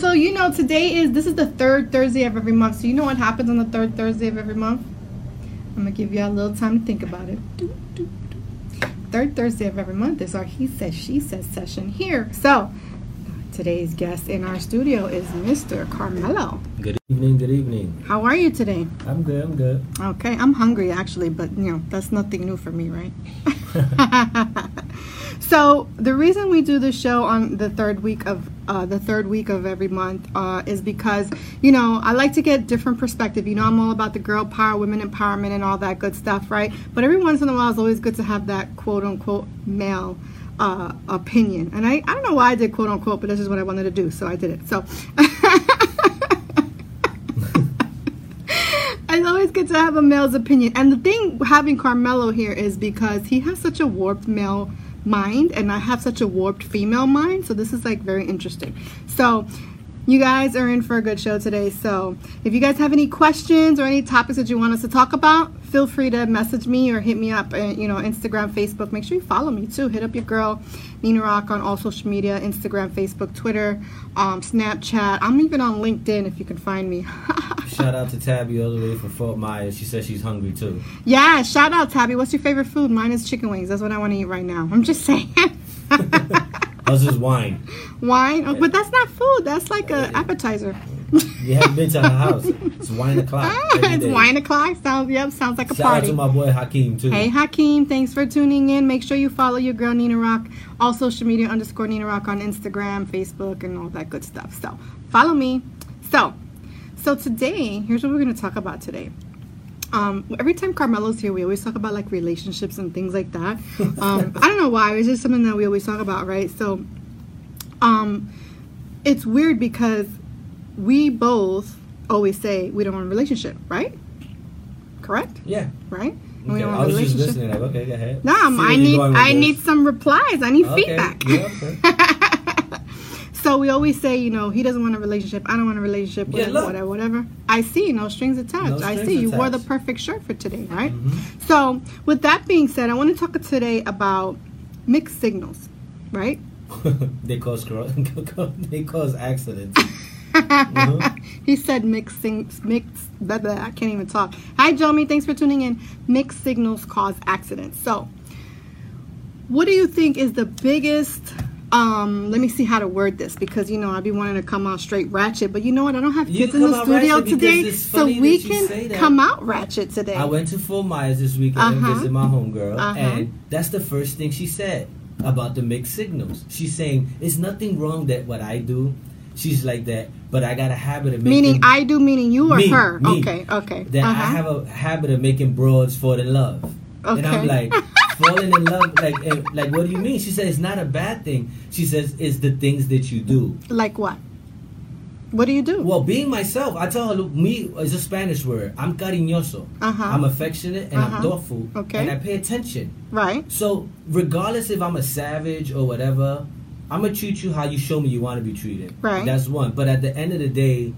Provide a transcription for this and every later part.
so you know today is this is the third Thursday of every month. So you know what happens on the third Thursday of every month? I'm gonna give y'all a little time to think about it. Third Thursday of every month is our He Says She Says session here. So today's guest in our studio is Mr. Carmelo. Good evening, good evening. How are you today? I'm good, I'm good. Okay, I'm hungry actually, but you know, that's nothing new for me, right? so the reason we do the show on the third week of uh, the third week of every month uh, is because you know I like to get different perspective. You know, I'm all about the girl power, women empowerment, and all that good stuff, right? But every once in a while, it's always good to have that quote unquote male. Uh, opinion and I, I don't know why I did quote unquote but this is what I wanted to do so I did it so it's always good to have a male's opinion. And the thing having Carmelo here is because he has such a warped male mind and I have such a warped female mind. So this is like very interesting. So you guys are in for a good show today. So if you guys have any questions or any topics that you want us to talk about, feel free to message me or hit me up, uh, you know, Instagram, Facebook. Make sure you follow me too. Hit up your girl, Nina Rock, on all social media Instagram, Facebook, Twitter, um, Snapchat. I'm even on LinkedIn if you can find me. shout out to Tabby all the way from Fort Myers. She says she's hungry too. Yeah, shout out, Tabby. What's your favorite food? Mine is chicken wings. That's what I want to eat right now. I'm just saying. How's this wine? Wine? Oh, but that's not food. That's like an appetizer. You haven't been to her house. It's wine o'clock. Ah, every it's wine o'clock. Sounds yep. Sounds like a Shout out party. to my boy Hakeem too. Hey Hakeem, thanks for tuning in. Make sure you follow your girl Nina Rock, all social media underscore Nina Rock on Instagram, Facebook, and all that good stuff. So follow me. So, so today, here's what we're gonna talk about today. Um, every time Carmelo's here, we always talk about like relationships and things like that. Um, I don't know why. It's just something that we always talk about, right? So, um, it's weird because we both always say we don't want a relationship, right? Correct, Yeah. right? And we Okay. don't I want a was just listening. Like, okay, go ahead. No, See I need I this. need some replies. I need Okay, feedback. yeah, okay. so we always say, you know, he doesn't want a relationship. I don't want a relationship. Yeah, Whatever, whatever, whatever. I see, no strings attached. No strings I see. You wore the perfect shirt for today, right? Mhm. So with that being said, I want to talk today about mixed signals, right? they cause they cause accidents. Uh-huh. he said mixed mixed blah, blah, I can't even talk. Hi Jomi, thanks for tuning in. Mixed signals cause accidents. So what do you think is the biggest um let me see how to word this because you know I'd be wanting to come out straight ratchet, but you know what? I don't have kids in the studio today, so we that you say can come out ratchet today. I went to Fort Myers this weekend and Uh-huh. visit my homegirl, Uh-huh. and that's the first thing she said about the mixed signals. She's saying it's nothing wrong that what I do. She's like that, but I got a habit of making. meaning I do meaning you or Me, her. me. Okay, okay. that I Uh-huh. have a habit of making broads fall in love. And I'm Okay. like, falling in love, like, and, like, what do you mean? She said it's not a bad thing. She says it's the things that you do. like what? What do you do? Well, being myself, I tell her, look, me is a Spanish word. I'm cariñoso. Uh-huh. I'm affectionate and Uh-huh. I'm thoughtful. Okay. And I pay attention. right. So, regardless if I'm a savage or whatever, I'm gonna treat you how you show me you want to be treated. Right. That's one. But at the end of the day,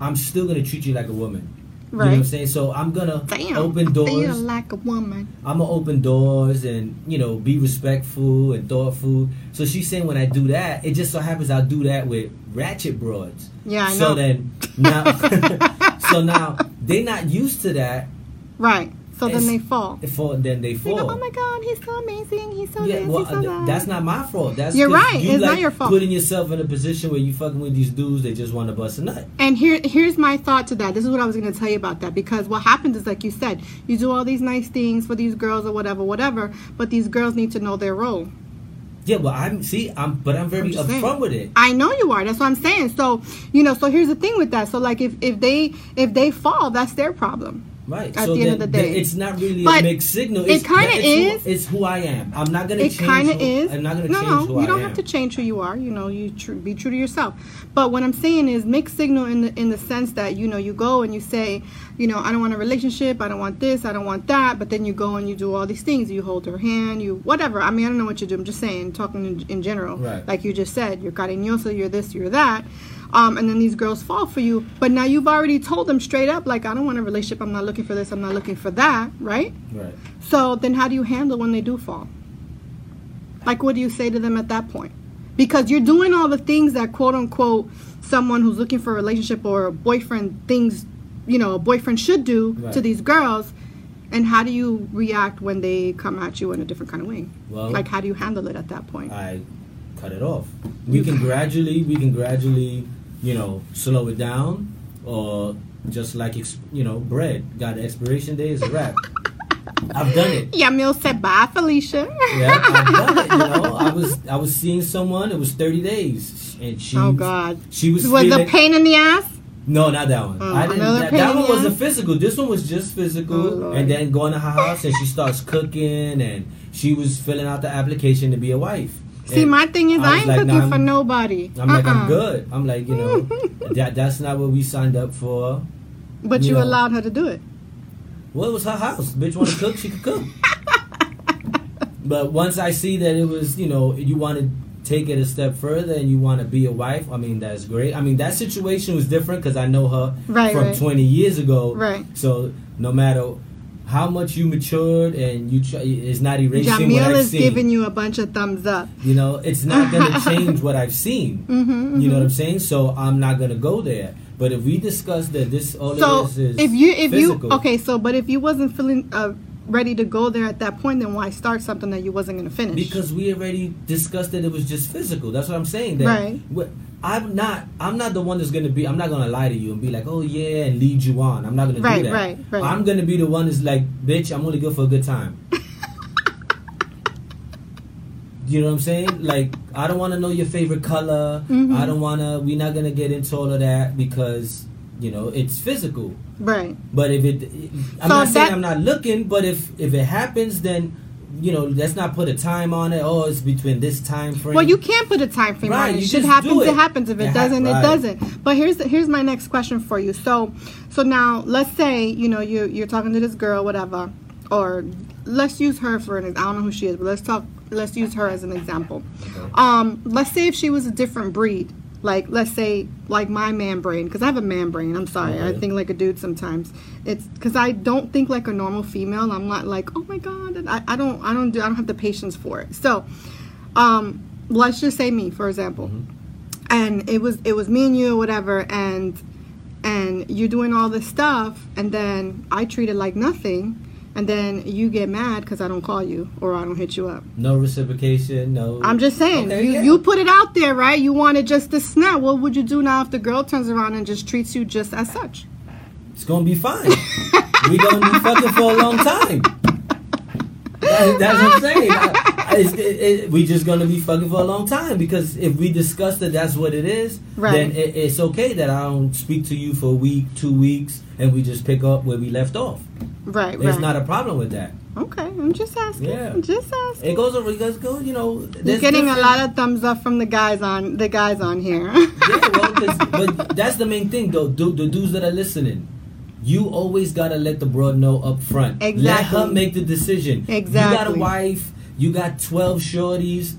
I'm still gonna treat you like a woman. You know what I'm saying? So I'm gonna Damn. open I doors. like a woman. I'm gonna open doors and you know be respectful and thoughtful. So she's saying when I do that, it just so happens I'll do that with ratchet broads. Yeah, I so know. then now, so now they're not used to that. Right. So then they fall. For then they go, fall. oh my God, he's so amazing. He's so Yeah, this, well, he's so that. that's not my fault. That's You're right. You It's not like your fault. Putting yourself in a position where you fucking with these dudes they just want to bust a nut. And here, here's my thought to that. This is what I was going to tell you about that because what happens is, like you said, you do all these nice things for these girls or whatever, whatever. But these girls need to know their role. Yeah, well, I'm see, I'm, but I'm very I'm just saying. upfront with it. I know you are. That's what I'm saying. So you know. So here's the thing with that. So like, if if they if they fall, that's their problem. Right. At so the end of the day. it's not really But a mixed signal. it It's, kinda is. Who, it's who I am. I'm not gonna It kind of is. I'm not gonna no, change no, you I don't am. have to change who you are. You know, you tr- be true to yourself. But what I'm saying is mixed signal in the in the sense that you know you go and you say, you know, I don't want a relationship. I don't want this. I don't want that. But then you go and you do all these things. You hold her hand. You whatever. I mean, I don't know what you do. I'm just saying, talking in, in general. Right. Like you just said, you're cariñosa. You're this. You're that. Um, and then these girls fall for you. But now you've already told them straight up, like, I don't want a relationship. I'm not looking for this. I'm not looking for that. Right. Right. So then how do you handle when they do fall? Like what do you say to them at that point? because you're doing all the things that quote unquote someone who's looking for a relationship or a boyfriend things you know a boyfriend should do Right. to these girls and how do you react when they come at you in a different kind of way Well- like how do you handle it at that point I cut it off. We can gradually, we can gradually, you know, slow it down, or just like you know, bread got an expiration date, it's a wrap. I've done it. Yamil said bye felicia Yeah, I've done it. You know, I was I was seeing someone. It was thirty days, and she. oh god She was. was a pain in the ass No, not that one. Oh, I didn't. That, that one wasn't ass? physical. This one was just Oh, physical, Lord. and then going to her house and she starts cooking, and she was filling out the application to be a wife. See my thing is I i, ain't like, looking nah, for nobody I'm like, I'm Uh-uh. good. I'm like, you know, that that's not what we signed up for. but You you know. allowed her to do it Well, it was her house. Bitch want to cook, she could cook. but once I see that it was, you know, you want to take it a step further and you want to be a wife, I mean, that's great. I mean, that situation was different because I know her Right, from right. 20 years ago. Right. So no matter how much you matured and you try, it's not erasing what Jamil I've is seen. giving you a bunch of thumbs up you know, it's not going to change what I've seen. mm-hmm, You know what I'm saying? So I'm not going to go there. But if we discuss that this all so is is if you if physical, you okay so but if you wasn't feeling uh, ready to go there at that point then why start something that you wasn't going to finish Because we already discussed that it was just physical. That's what I'm saying. That Right. wh- I'm not. I'm not the one that's gonna be. I'm not gonna lie to you and be like, oh yeah, and lead you on. I'm not gonna Right, do that. right, right. I'm gonna be the one that's like, bitch, I'm only good for a good time. you know what I'm saying? Like, I don't want to know your favorite color. Mhm. I don't want to. We're not gonna get into all of that because you know it's physical. right But if it, I'm So not saying I'm not looking, but if if it happens, then you know let's not put a time on it. Oh, it's between this time frame. well you can't put a time frame Right, on it you shit just happens do it. it. happens if it, It hap- doesn't right. it doesn't but here's the, here's my next question for you so so now let's say you know you you're talking to this girl whatever or let's use her for an I don't know who she is but let's talk let's use her as an example Okay. um let's say if she was a different breed like let's say like my man brain because i have a man brain i'm sorry i think like a dude sometimes. It's because i don't think like a normal female i'm not like oh my god and I, I don't i don't do i don't have the patience for it. So um let's just say me for example. And it was it was me and you or whatever and and you're doing all this stuff and then i treat it like nothing and then you get mad because i don't call you or i don't hit you up no reciprocation. No. I'm just saying, Okay, you, yeah. you put it out there, right? You wanted just to snap. What would you do now if the girl turns around and just treats you just as such? It's gonna be fine. we gonna be fucking for a long time. That- that's what I'm saying. I- I- it's- it- it- we just gonna be fucking for a long time because if we discuss that that's what it is, Right. then it, it's okay that I don't speak to you for a week, two weeks, and we just pick up where we left off. Right, There's right. not a problem with that. okay, I'm just asking. Yeah. I'm just asking. It goes over. It goes, go. You know, You're getting a lot of thumbs up from the guys on the guys on here. yeah, well, but that's the main thing, though. Du- the dudes that are listening, you always gotta let the broad know up front. Let Exactly. her make the decision. Exactly. You got a wife. You got twelve shorties.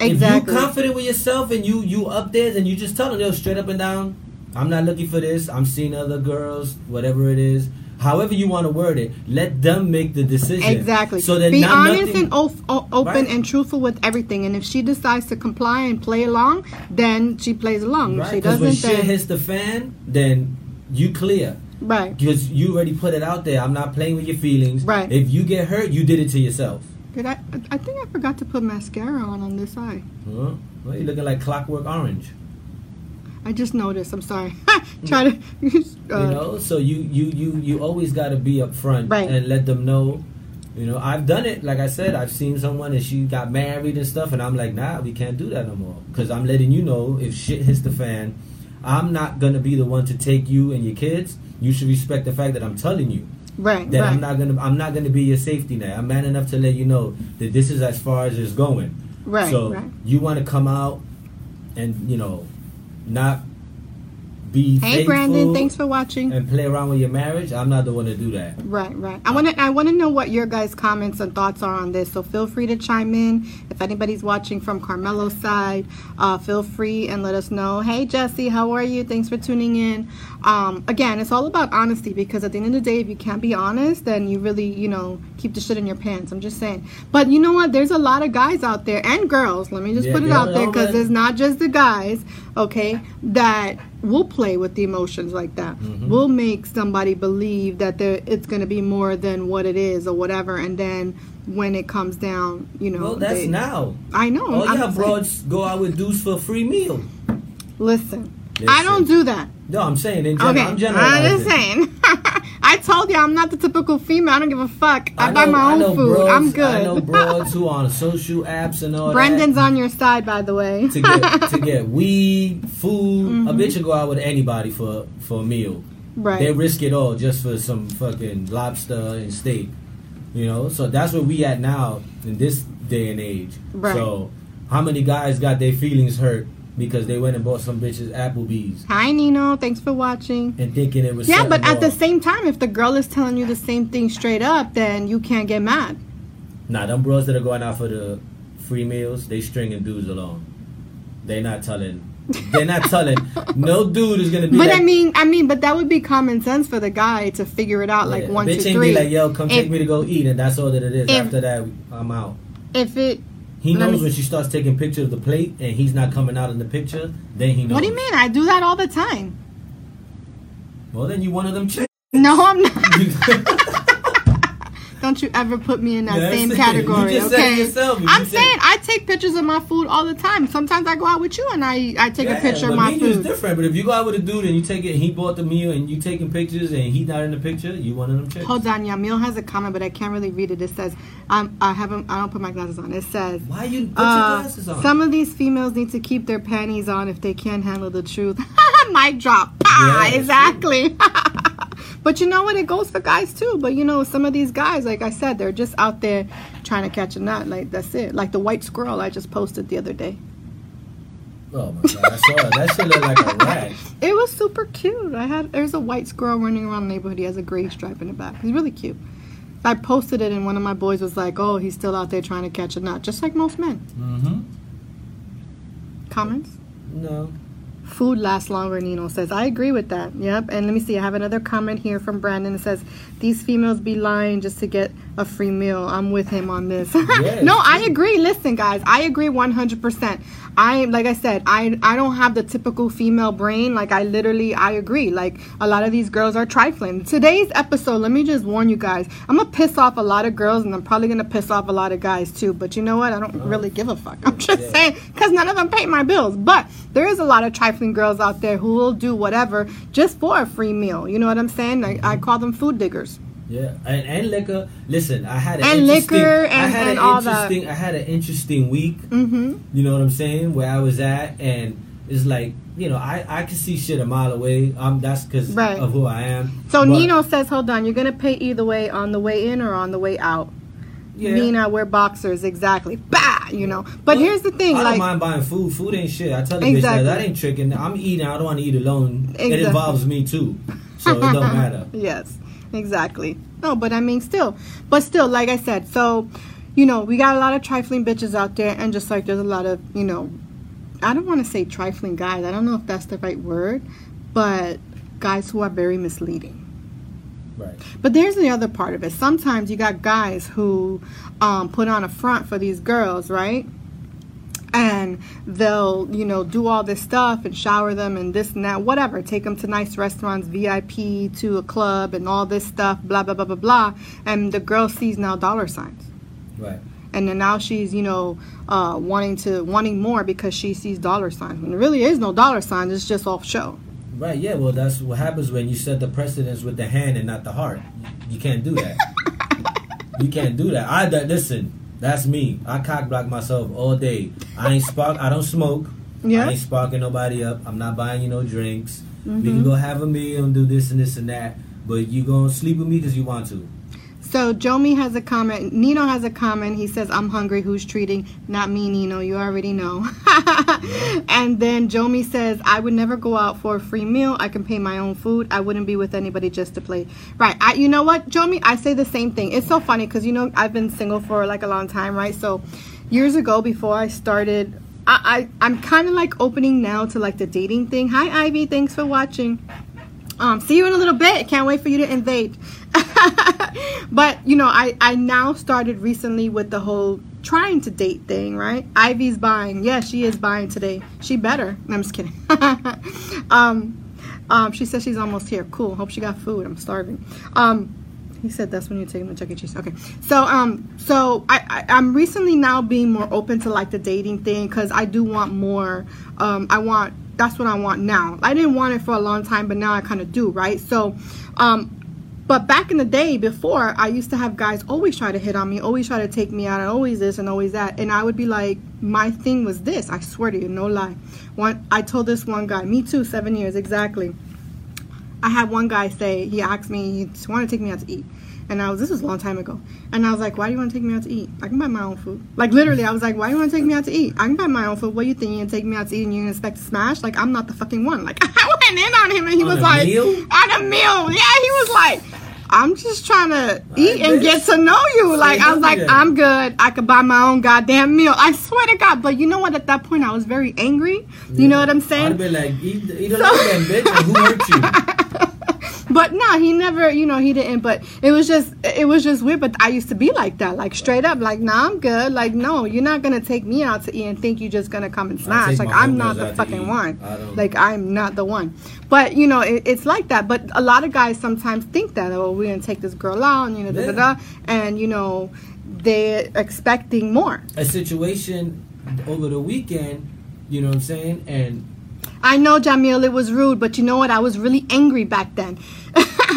exactly. If you confident with yourself and you you up there, then you just tell them, yo, straight up and down. I'm not looking for this. I'm seeing other girls, whatever it is. However you want to word it, let them make the decision. Exactly. So that be not honest nothing, and o- o- open Right. and truthful with everything. And if she decides to comply and play along, then she plays along. If right? she Because when doesn't, shit then hits the fan, then you clear. right. Because you already put it out there. I'm not playing with your feelings. Right. If you get hurt, you did it to yourself. Did I? I think I forgot to put mascara on on this eye. Huh? Well, you're looking like Clockwork Orange. I just noticed. I'm sorry. Try to. Uh, you know, so you you you you always got to be upfront Right. and let them know. You know, I've done it. Like I said, I've seen someone and she got married and stuff, and I'm like, nah, we can't do that no more. Because I'm letting you know if shit hits the fan, I'm not gonna be the one to take you and your kids. You should respect the fact that I'm telling you. Right. that right. I'm not gonna I'm not gonna be your safety net. I'm man enough to let you know that this is as far as it's going. Right, So right. you want to come out and you know not be Hey Brandon, thanks for watching. and play around with your marriage. I'm not the one to do that. Right, right. I want to I want to know what your guys' comments and thoughts are on this. So feel free to chime in. If anybody's watching from Carmelo's side, uh, feel free and let us know. Hey Jesse, how are you? Thanks for tuning in. Um, again, it's all about honesty because at the end of the day, if you can't be honest, then you really, you know, keep the shit in your pants. I'm just saying. But you know what? There's a lot of guys out there and girls. Let me just Yeah, put it out there because it's not just the guys, okay, that will play with the emotions like that. Mhm. Will make somebody believe that there it's going to be more than what it is or whatever, and then when it comes down, you know, Well, that's they- now. I know. All I'm saying- broads go out with dudes for a free meal. Listen, I don't do that. No, I'm saying in general. Okay, I'm I'm just saying. I told you I'm not the typical female. I don't give a fuck. I, I buy know- my own food. Broads, I'm good. I know broads who on social apps and all Brendan's that. on your side, by the way. to get to get weed, food. Mm-hmm. A bitch will go out with anybody for for a meal. right. They risk it all just for some fucking lobster and steak. You know, so that's where we at now in this day and age. Right. So, how many guys got their feelings hurt because they went and bought some bitches Applebee's Hi, Nino. Thanks for watching. and thinking it was Yeah, but at the same time, if the girl is telling you the same thing straight up, then you can't get mad. Nah, them bros that are going out for the free meals, they stringing dudes along. They not telling. They're not telling. No dude is gonna be. But like, I mean, I mean, but that would be common sense for the guy to figure it out, like yeah, one, two, ain't three. be like, yo, come If- take me to go eat, and that's all that it is. If- After that, I'm out. If it, He Let knows when she starts taking pictures of the plate and he's not coming out in the picture, then he knows. what do you mean? I do that all the time. Well, then you one of them chicks. No, I'm not. Don't you ever put me in that That's same category, You just said it okay? yourself. You I'm said- saying I take pictures of my food all the time. Sometimes I go out with you and I I take a picture of my me and is food. different. But if you go out with a dude and you take it, he bought the meal and you taking pictures and he's not in the picture, you one of them chicks. Hold on, Yamil has a comment, but I can't really read it. It says, um, I haven't, I don't put my glasses on. It says, Why you put your uh, glasses on? some of these females need to keep their panties on if they can't handle the truth. Mic drop. Ah, Yeah, exactly. but you know what? It goes for guys too. But you know, some of these guys, like I said, they're just out there trying to catch a nut. Like that's it. Like the white squirrel I just posted the other day. oh my god, I saw it. That shit look like a rat. It was super cute. I had there's a white squirrel running around the neighborhood. He has a gray stripe in the back. He's really cute. I posted it and one of my boys was like, "Oh, he's still out there trying to catch a nut, just like most men." Mm-hmm. Comments? No. Food lasts longer, Nino says. I agree with that. Yep. And let me see. I have another comment here from Brandon. It says, These females be lying just to get a free meal. I'm with him on this. Yes, no, I agree. Listen, guys, I agree 100%. I, like I said, I, I don't have the typical female brain. Like, I literally, I agree. Like, a lot of these girls are trifling. Today's episode, let me just warn you guys, I'm going to piss off a lot of girls and I'm probably going to piss off a lot of guys too. But you know what? I don't uh-huh. really give a fuck. I'm just Yeah. saying because none of them pay my bills. But there is a lot of trifling girls out there who will do whatever just for a free meal. You know what I'm saying? Like I call them food diggers. Yeah, and, and liquor. Listen, I had an And interesting, liquor I and- had and an all that. interesting, I had an interesting week. Mm-hmm. You know what I'm saying? Where I was at, and it's like, you know, I I can see shit a mile away. Um, that's because Right. of who I am. So But, Nino says, "Hold on, you're gonna pay either way on the way in or on the way out." yeah. Nina, we're boxers, exactly. Bah, you know. But here's the thing, I like don't mind buying food. Food ain't shit. I tell the bitch that that ain't tricking. I'm eating. I don't want to eat alone. Exactly. It involves me too, so it don't matter. Yes, exactly. No, but I mean, still, but still, like I said, so you know, we got a lot of trifling bitches out there, and just like there's a lot of you know, I don't want to say trifling guys. I don't know if that's the right word, but guys who are very misleading. Right. But there's the other part of it. Sometimes you got guys who um, put on a front for these girls, right? And they'll, you know, do all this stuff and shower them and this and that, whatever. Take them to nice restaurants, VIP, to a club, and all this stuff, blah, blah, blah, blah, blah. And the girl sees now dollar signs. Right. And then now she's, you know, uh, wanting to wanting more because she sees dollar signs. When there really is no dollar signs, it's just off show. Right. Yeah. Well, that's what happens when you set the precedence with the hand and not the heart. You can't do that. you can't do that. I that listen. That's me. I cock block myself all day. I ain't spark. I don't smoke. Yeah. I ain't sparking nobody up. I'm not buying you no drinks. We Mm-hmm. can go have a meal and do this and this and that. But you gonna sleep with me because you want to. So Jomi has a comment. Nino has a comment. He says, "I'm hungry. Who's treating? Not me, Nino. You already know." and then Jomi says, "I would never go out for a free meal. I can pay my own food. I wouldn't be with anybody just to play." Right. I, you know what, Jomi? I say the same thing. It's so funny because you know I've been single for like a long time, right? So years ago, before I started, I, I I'm kind of like opening now to like the dating thing. Hi, Ivy. Thanks for watching. Um, see you in a little bit. Can't wait for you to invade. but you know, I I now started recently with the whole trying to date thing, right? Ivy's buying. Yeah, she is buying today. She better. I'm just kidding. um, um, she says she's almost here. Cool. Hope she got food. I'm starving. Um, he said that's when you're taking the Chuck E. Cheese. Okay. So um, so I, I am recently now being more open to like the dating thing because I do want more. Um, I want that's what I want now. I didn't want it for a long time, but now I kind of do, right? So, um, but back in the day before, I used to have guys always try to hit on me, always try to take me out, and always this and always that. And I would be like, my thing was this. I swear to you, no lie. One, I told this one guy, me too, seven years exactly. I had one guy say, he asked me, he wanted to take me out to eat. And I was, this was a long time ago. And I was like, why do you want to take me out to eat? I can buy my own food. Like, literally, I was like, why do you want to take me out to eat? I can buy my own food. What do you think? You're going to take me out to eat and you're going to expect to smash? Like, I'm not the fucking one. Like, I went in on him and he On was like, meal? on a meal. Yeah, he was like, I'm just trying to eat and get to know you. Like, I was like. I'm good. I could buy my own goddamn meal. I swear to God. But you know what? At that point, I was very angry. You know what I'm saying? I'd be like, eat, eat a little then, bitch. Who hurt you? But no, he never, you know, he didn't. But it was just, it was just weird. But I used to be like that, like straight up, like, nah, I'm good. Like, no, you're not gonna take me out to eat and think you're just gonna come and smash. Like, I'm not the fucking one. Like, I'm not the one. But you know, it, it's like that. But a lot of guys sometimes think that, oh, we're gonna take this girl out, and you know, da da da, and you know, they're expecting more. A situation over the weekend, you know what I'm saying? And I know, Jamil, it was rude, but you know what? I was really angry back then.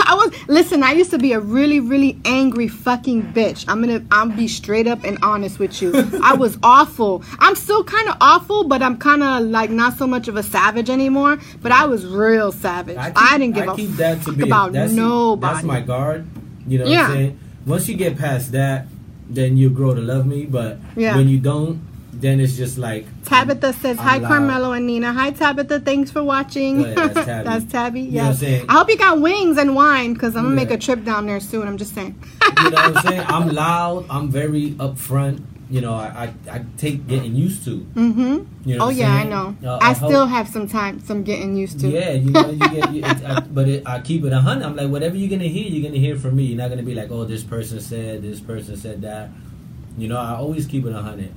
I was listen. I used to be a really, really angry fucking bitch. I'm gonna, I'll be straight up and honest with you. I was awful. I'm still kind of awful, but I'm kind of like not so much of a savage anymore. But I was real savage. I, keep- didn't give I a that to be about that's, nobody. That's my guard. You know what Yeah. I'm saying? Once you get past that, then you grow to love me. But Yeah. when you don't, then it's just like Tabitha says, I'm "Hi, loud. Carmelo and Nina. Hi, Tabitha. Thanks for watching. Ahead, that's Tabby. That's Tabby. You know. I hope you got wings and wine because I'm gonna make a trip down there soon. I'm just saying. you know what I'm saying? I'm loud. I'm very upfront. You know, I I, I take getting used to. Mm-hmm. You know oh yeah, I know. Uh, I hope- still have some time, some getting used to. Yeah, you know, you get, you, it, I, but it, I keep it a hundred. I'm like, whatever you're gonna hear, you're gonna hear from me. You're not gonna be like, oh, this person said, this person said that. You know, I always keep it a hundred.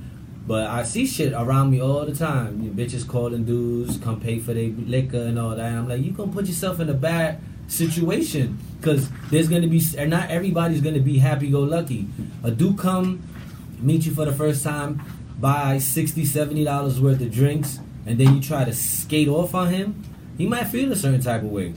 But I see shit around me all the time. You bitches calling dudes, come pay for their liquor and all that. And I'm like, you gonna put yourself in a bad situation because there's gonna be, not everybody's gonna be happy go lucky. A dude come meet you for the first time, buy 60 70 dollars worth of drinks, and then you try to skate off on him. He might feel a certain type of way.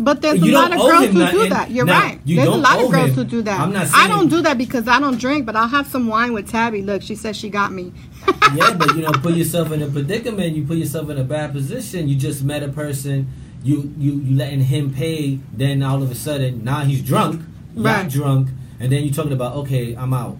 But there's You a lot of girls who do that. You're Now, right. you There's a lot of girls him. who do that. I'm not I don't do that because I don't drink, but I'll have some wine with Tabby. Look, she says she got me. yeah, but you know, put yourself in a predicament. You put yourself in a bad position. You just met a person. You you you letting him pay. Then all of a sudden, now he's drunk. Right. drunk, and then you're talking about okay, I'm out.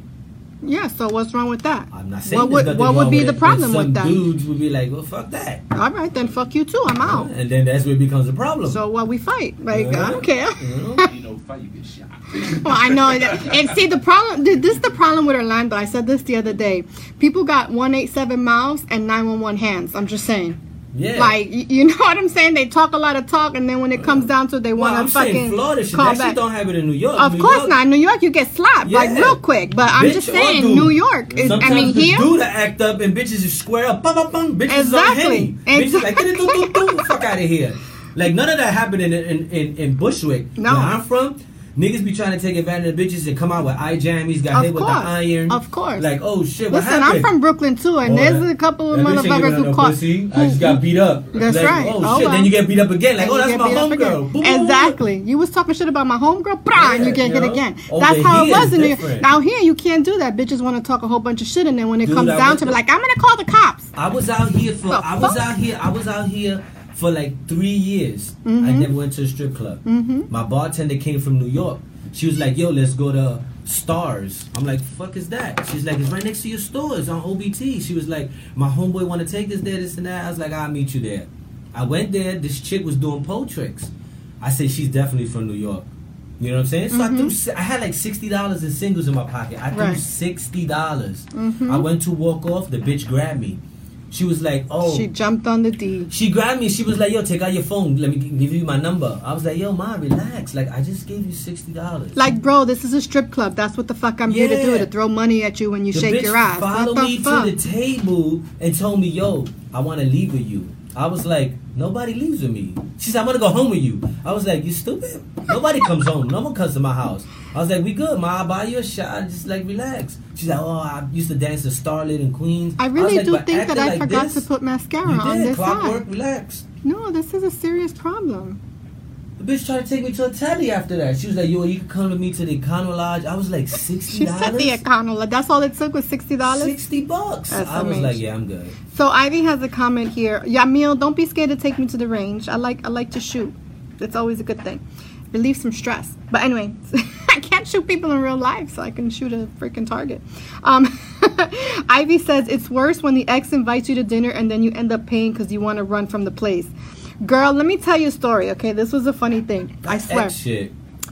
Yeah. So what's wrong with that? I'm not saying What there's would nothing what wrong would be with the it, problem some with that? Dudes would be like, well, fuck that, All right, then fuck you too. I'm out. and then that's where it becomes a problem. So what we fight? Like I don't care. You know? you know, fight, you get shot. Well, I know that. And see, the problem, th- this is the problem with Orlando. I said this the other day. People got 187 mouths and 911 hands. I'm just saying. Yeah. Like, you know what I'm saying? They talk a lot of talk, and then when it comes uh, down to it, they well, want to fucking Florida shit. call That back. shit don't have it in New York. Of New course York, not. In New York, you get slapped like real quick. But I'm Bitch just saying. New York. Is, Sometimes I mean, the here. dude act up and bitches is square up. Bum, bum, bum. Bitches Exactly. on henny. Bitches like, Exactly. "Doo, doo, doo, doo, fuck out of here. Like, none of that happened in, in, in, in Bushwick. No. Where I'm from, niggas be trying to take advantage of bitches and come out with eye jammies, got Of hit with the iron. Of course. Like, oh shit, what Listen, happened? I'm from Brooklyn too, and Oh, there's a couple of that bitch ain't motherfuckers who no caught. pussy. I just got beat up. That's Like, right. Oh, Oh, shit, well. then you get beat up again. Like, And oh, that's my homegirl. Exactly. You was talking shit about my homegirl, brah, and you get hit again. Over That's how it was in New. Now here you can't do that. Bitches want to talk a whole bunch of shit, and then when it Dude, comes down to it, like I'm gonna call the cops. I was out here for I was out here I was out here for like three years. I Mhm. never went to a strip club. Mhm. My bartender came from New York. She was like, "Yo, let's go to Stars. I'm like, fuck is that? She's like, it's right next to your store. It's on OBT. She was like, my homeboy want to take this there, this and that. I was like, I'll meet you there. I went there. This chick was doing pole tricks. I said, she's definitely from New York. You know what I'm saying? So I threw. I had like sixty dollars in singles in my pocket. I threw Right. sixty dollars. Mhm. I went to walk off. The bitch grabbed me. She was like, "Oh." She jumped on the D. She grabbed me. She was like, "Yo, take out your phone. Let me give you my number." I was like, "Yo, ma, relax. Like, I just gave you sixty dollars." Like, bro, this is a strip club. That's what the fuck I'm here to do, to throw money at you when you the shake your ass. followed What me the fuck? to the table and told me, "Yo, I want to leave with you." I was like, "Nobody leaves with me." She said, "I'm gonna go home with you." I was like, "You stupid? Nobody comes home. No one comes to my house." I was like, "We good, ma. I'll buy you a shot. Just like relax." She's like, "Oh, I used to dance to Starlet and Queens." I really like, do think that I like forgot this, to put mascara You on did. this Clockwork. side. Relax. No, this is a serious problem. The bitch tried to take me to a telly after that. She was like, "Yo, you can come with me to the Econo Lodge." I was like, sixty She said the dollars. Lodge. That's all it took was sixty dollars. Sixty bucks. That's I was like, "Yeah, I'm good." So Ivy has a comment here. Yamil, don't be scared to take me to the range. I like I like to shoot. It's always a good thing. Relieve some stress. But anyway, I can't shoot people in real life, so I can shoot a freaking target. Um, Ivy says it's worse when the ex invites you to dinner and then you end up paying because you want to run from the place. Girl, let me tell you a story. Okay, this was a funny thing. I swear.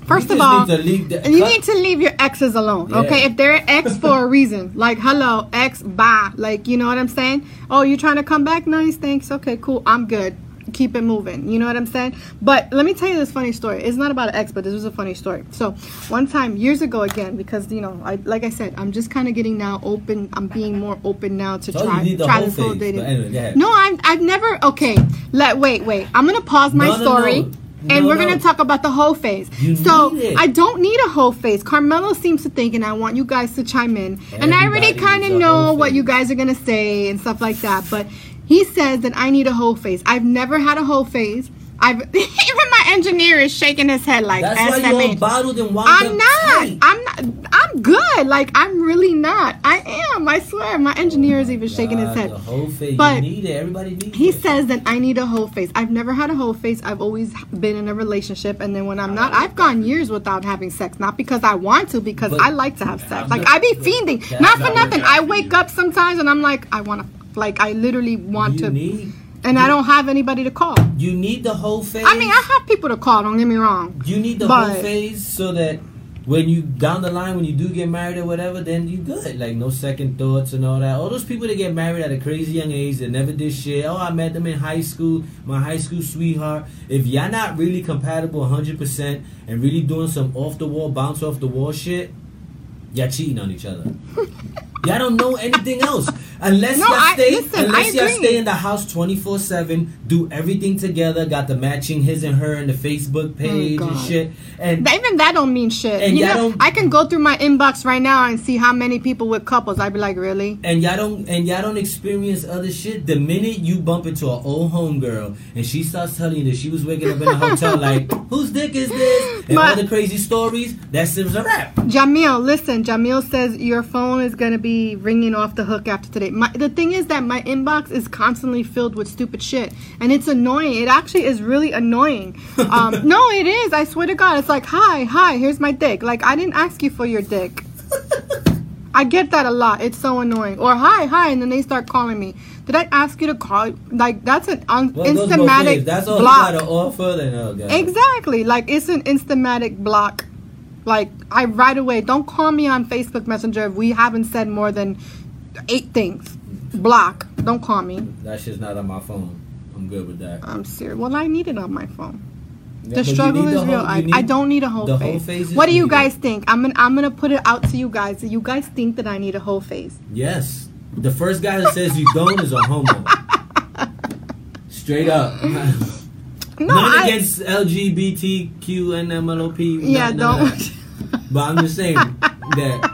First You of all, need the, you need to leave your exes alone, Yeah. okay? If they're ex for a reason, like hello, ex, bye, like you know what I'm saying? Oh, you trying to come back? Nice, thanks. Okay, cool. I'm good. Keep it moving. You know what I'm saying? But let me tell you this funny story. It's not about an ex, but this was a funny story. So one time years ago, again, because you know, I like I said, I'm just kind of getting now open. I'm being more open now to you try you need the try this whole dating. anyway. No, I'm I've never. Okay, let wait wait. I'm gonna pause my No, no, story. no. And we're no. gonna talk about the hoe phase. You so. I don't need a hoe phase. Carmelo seems to think, and I want you guys to chime in. and I already kind of know what you guys are gonna say and stuff like that. But he says that I need a hoe phase. I've never had a hoe phase. I've even my engineer is shaking his head like That's why you all SMH. bottled and wound I'm not. tight. I'm not. I'm good. Like I'm really not. I am. I swear. My engineer is even shaking his head. The hoe phase. But you need it. Everybody needs He it. says that I need a hoe phase. I've never had a hoe phase. I've always been in a relationship, and then when I'm not, I've gone years without having sex. Not because I want to, because But- I like to have sex. Like I be fiending, not for not nothing. I wake up sometimes and I'm like, I want to. Like I literally want you to, need. and I don't have anybody to call. You need the hoe phase. I mean, I have people to call. Don't get me wrong. You need the But- hoe phase so that when you down the line when you do get married or whatever, then you good. Like no second thoughts and all that. All those people that get married at a crazy young age that never did shit. Oh, I met them in high school, my high school sweetheart. If y'all not really compatible 100 percent and really doing some off the wall, bounce off the wall shit, y'all cheating on each other. Y'all don't know anything else unless No, y'all I- stay listen, unless y'all stay in the house twenty four seven, do everything together, got the matching his and her and the Facebook oh, page and Oh, God. shit, and But even that don't mean shit. And you y'all know, don't- I can go through my inbox right now and see how many people with couples. I'd be like, really? and y'all don't and y'all don't experience other shit. The minute you bump into an old homegirl and she starts telling you that she was waking up in a hotel like, whose dick is this? And all the crazy stories, that's a wrap. Jamil, listen. Jamil says your phone is gonna be ringing off the hook after today. My, the thing is that my inbox is constantly filled with stupid shit, and it's annoying. It actually is really annoying. Um, no, it is. I swear to God, it's like, hi, hi, here's my dick. Like I didn't ask you for your dick. I get that a lot. It's so annoying. Or hi, hi, and then they start calling me. Did I ask you to call? Like that's an un- Well, it goes both ways. instamatic That's all block. you gotta offer. Then oh god. Exactly. Like it's an instamatic block. Like I right away, don't call me on Facebook Messenger if we haven't said more than eight things. Block. Don't call me. That shit's not on my phone. I'm good with that. I'm serious. Well, I need it on my phone. Yeah, The struggle is the real. I, I don't need a hoe phase. whole what do you needed. guys think? I'm gonna I'm gonna put it out to you guys. Do you guys think that I need a hoe phase? Yes. The first guy that says you don't is a homo. Straight up. No, I, against LGBTQ and MLOP. yeah, don't. But I'm just saying that.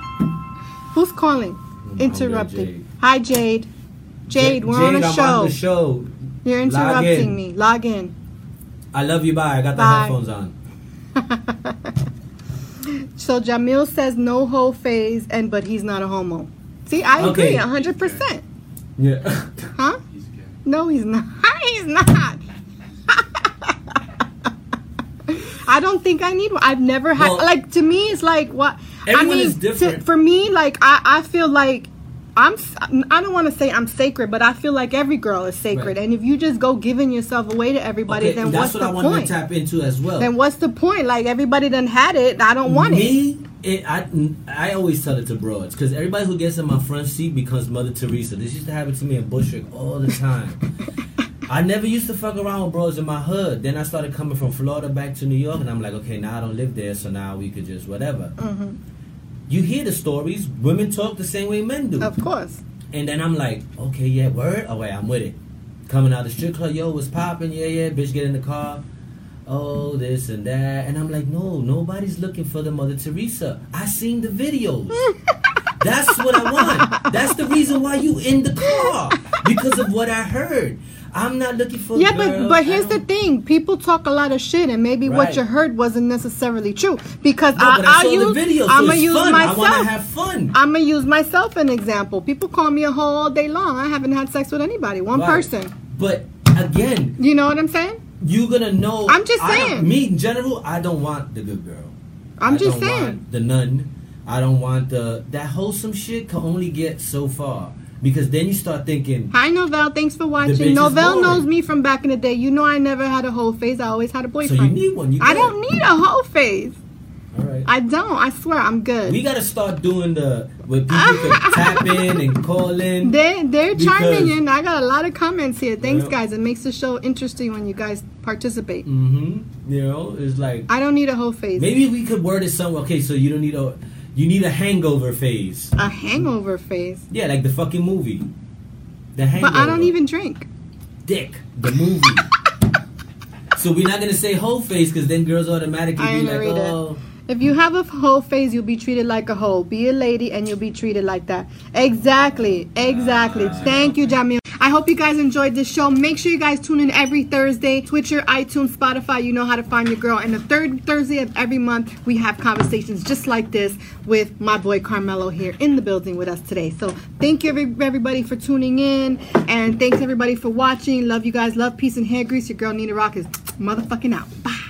Who's calling? My Interrupted. Jade. Hi, Jade. Jade, we're on a I'm show. on the show. You're interrupting in. me. Log in. I love you. Bye. I got the Bye. headphones on. So Jamil says no hoe phase, and but he's not a homo. See, I agree, Okay. a hundred percent. Yeah. Huh? He's gay. No, he's not. He's not. I don't think I need one. I've never had Well- like to me it's like what Everyone I mean, is different. to- for me, like I, I feel like I'm. I don't want to say I'm sacred, but I feel like every girl is sacred. Right. And if you just go giving yourself away to everybody, Okay, then that's what's what the I point? to tap into as well. Then what's the point? Like everybody done had it. I don't want it. Me, it, I, I always tell it to broads because everybody who gets in my front seat becomes Mother Teresa. This used to happen to me in Bushwick all the time. I never used to fuck around with bros in my hood. Then I started coming from Florida back to New York, and I'm like, okay, now I don't live there, so now we could just whatever. Mhm. You hear the stories. Women talk the same way men do. Of course. And then I'm like, okay, yeah, word. Oh wait, I'm with it. Coming out the strip club, yo, what's popping? Yeah, yeah. Bitch, get in the car. Oh, this and that. And I'm like, no, nobody's looking for the Mother Teresa. I seen the videos. That's what I want. That's the reason why you in the car because of what I heard. I'm not looking for. Yeah, but but I here's the thing: people talk a lot of shit, and maybe what you heard wasn't necessarily true. Because No, I, I I'll saw use, the videos. I'm gonna use fun. I myself. want to have fun. I'm gonna use myself an example. People call me a hoe all day long. I haven't had sex with anybody, one Right. person. But again, You know what I'm saying? you're gonna know. I'm just saying. Me in general, I don't want the good girl. I'm I just don't saying. Want the nun. I don't want the that wholesome shit. Can only get so far because then you start thinking. Hi, Novell. Thanks for watching. Novell knows me from back in the day. You know I never had a hoe phase. I always had a So boyfriend. you need one. You I don't need a hoe phase. All right. I don't. I swear, I'm good. we gotta start doing the where people can tap in and call in. They they're chiming in. I got a lot of comments here. Thanks, Yeah. guys. It makes the show interesting when you guys participate. Mm-hmm. You know, it's like I don't need a hoe phase. maybe we could word it somewhere. Okay, so you don't need a you need a hangover phase. A hangover phase. Yeah, like the fucking movie. The hangover. But I don't even drink. Dick, the movie. so we're not gonna say hoe phase because then girls automatically I be like, underrate it. oh. If you have a hoe phase, you'll be treated like a hoe. Be a lady and you'll be treated like that. Exactly. Exactly. Ah, Thank you, Jamil. I hope you guys enjoyed this show. Make sure you guys tune in every Thursday. Twitter, iTunes, Spotify. You know how to find your girl. And the third Thursday of every month, we have conversations just like this with my boy Carmelo here in the building with us today. So thank you, everybody, for tuning in. And thanks, everybody, for watching. Love you guys. Love, peace, and hair grease. Your girl, Nina Rock, is motherfucking out. Bye.